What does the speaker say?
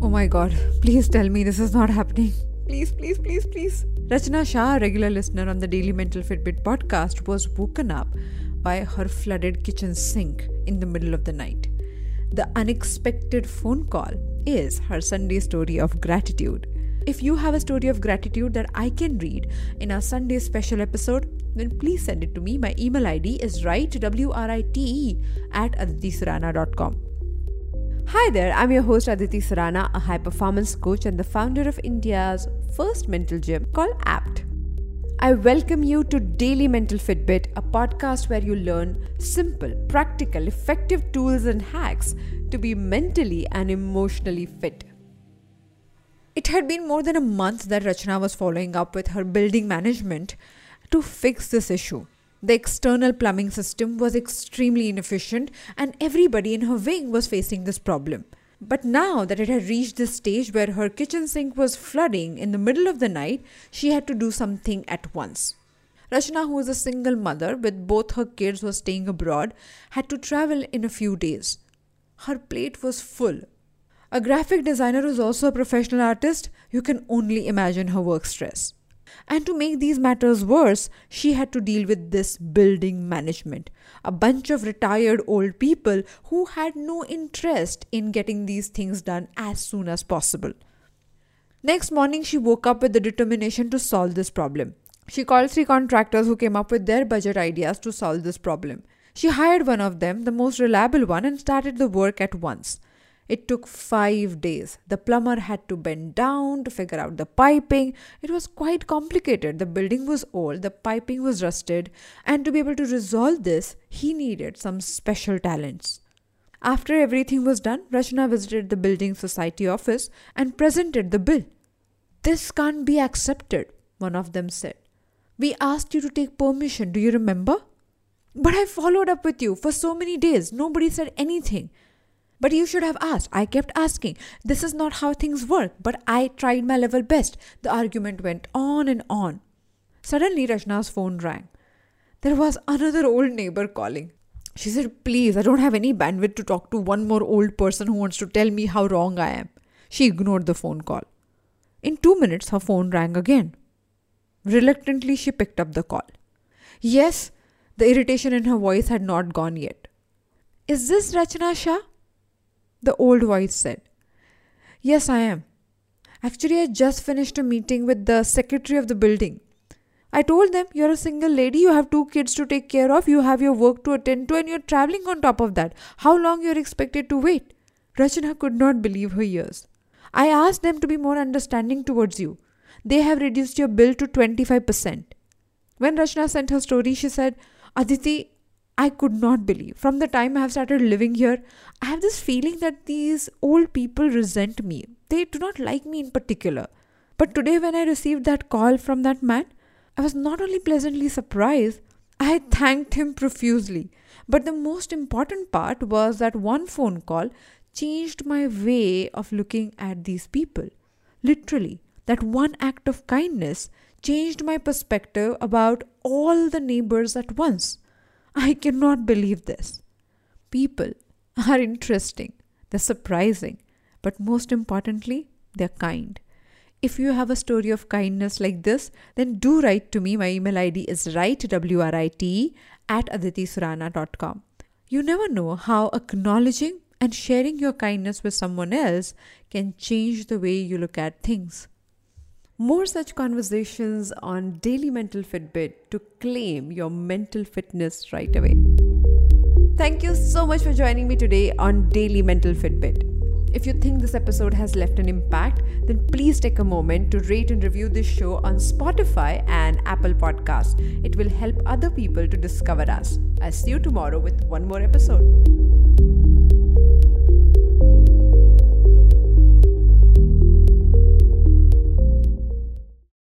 Oh my god, please tell me this is not happening. Please, please, please, please. Rachna Shah, a regular listener on the Daily Mental Fitbit podcast, was woken up by her flooded kitchen sink in the middle of the night. The unexpected phone call is her Sunday story of gratitude. If you have a story of gratitude that I can read in our Sunday special episode, then please send it to me. My email ID is write, W-R-I-T-E, at aditisurana.com. Hi there, I'm your host Aditi Surana, a high performance coach and the founder of India's first mental gym called APT. I welcome you to Daily Mental Fitbit, a podcast where you learn simple, practical, effective tools and hacks to be mentally and emotionally fit. It had been more than a month that Rachna was following up with her building management to fix this issue. The external plumbing system was extremely inefficient, and everybody in her wing was facing this problem. But now that it had reached this stage where her kitchen sink was flooding in the middle of the night, she had to do something at once. Rachna, who was a single mother with both her kids who were staying abroad, had to travel in a few days. Her plate was full. A graphic designer who's also a professional artist, you can only imagine her work stress. And to make these matters worse, she had to deal with this building management. A bunch of retired old people who had no interest in getting these things done as soon as possible. Next morning, she woke up with the determination to solve this problem. She called three contractors who came up with their budget ideas to solve this problem. She hired one of them, the most reliable one, and started the work at once. It took five days. The plumber had to bend down to figure out the piping. It was quite complicated. The building was old, the piping was rusted, and to be able to resolve this, he needed some special talents. After everything was done, Rachna visited the building society office and presented the bill. This can't be accepted, one of them said. We asked you to take permission, do you remember? But I followed up with you for so many days. Nobody said anything. But you should have asked. I kept asking. This is not how things work, but I tried my level best. The argument went on and on. Suddenly, Rachna's phone rang. There was another old neighbor calling. She said, Please, I don't have any bandwidth to talk to one more old person who wants to tell me how wrong I am. She ignored the phone call. In two minutes, her phone rang again. Reluctantly, she picked up the call. Yes, the irritation in her voice had not gone yet. Is this Rachna Shah? The old voice said. Yes, I am. Actually, I just finished a meeting with the secretary of the building. I told them, You're a single lady, you have two kids to take care of, you have your work to attend to, and you're traveling on top of that. How long you're expected to wait? Rachna could not believe her ears. I asked them to be more understanding towards you. They have reduced your bill to 25%. When Rachna sent her story, she said, Aditi, I could not believe. From the time I have started living here, I have this feeling that these old people resent me. They do not like me in particular. But today, when I received that call from that man, I was not only pleasantly surprised, I thanked him profusely. But the most important part was that one phone call changed my way of looking at these people. Literally, that one act of kindness changed my perspective about all the neighbors at once. I cannot believe this. People are interesting, they're surprising, but most importantly, they're kind. If you have a story of kindness like this, then do write to me. My email ID is write, W-R-I-T-E, at aditisurana.com. You never know how acknowledging and sharing your kindness with someone else can change the way you look at things. More such conversations on Daily Mental Fitbit to claim your mental fitness right away. Thank you so much for joining me today on Daily Mental Fitbit. If you think this episode has left an impact, then please take a moment to rate and review this show on Spotify and Apple Podcasts. It will help other people to discover us. I'll see you tomorrow with one more episode.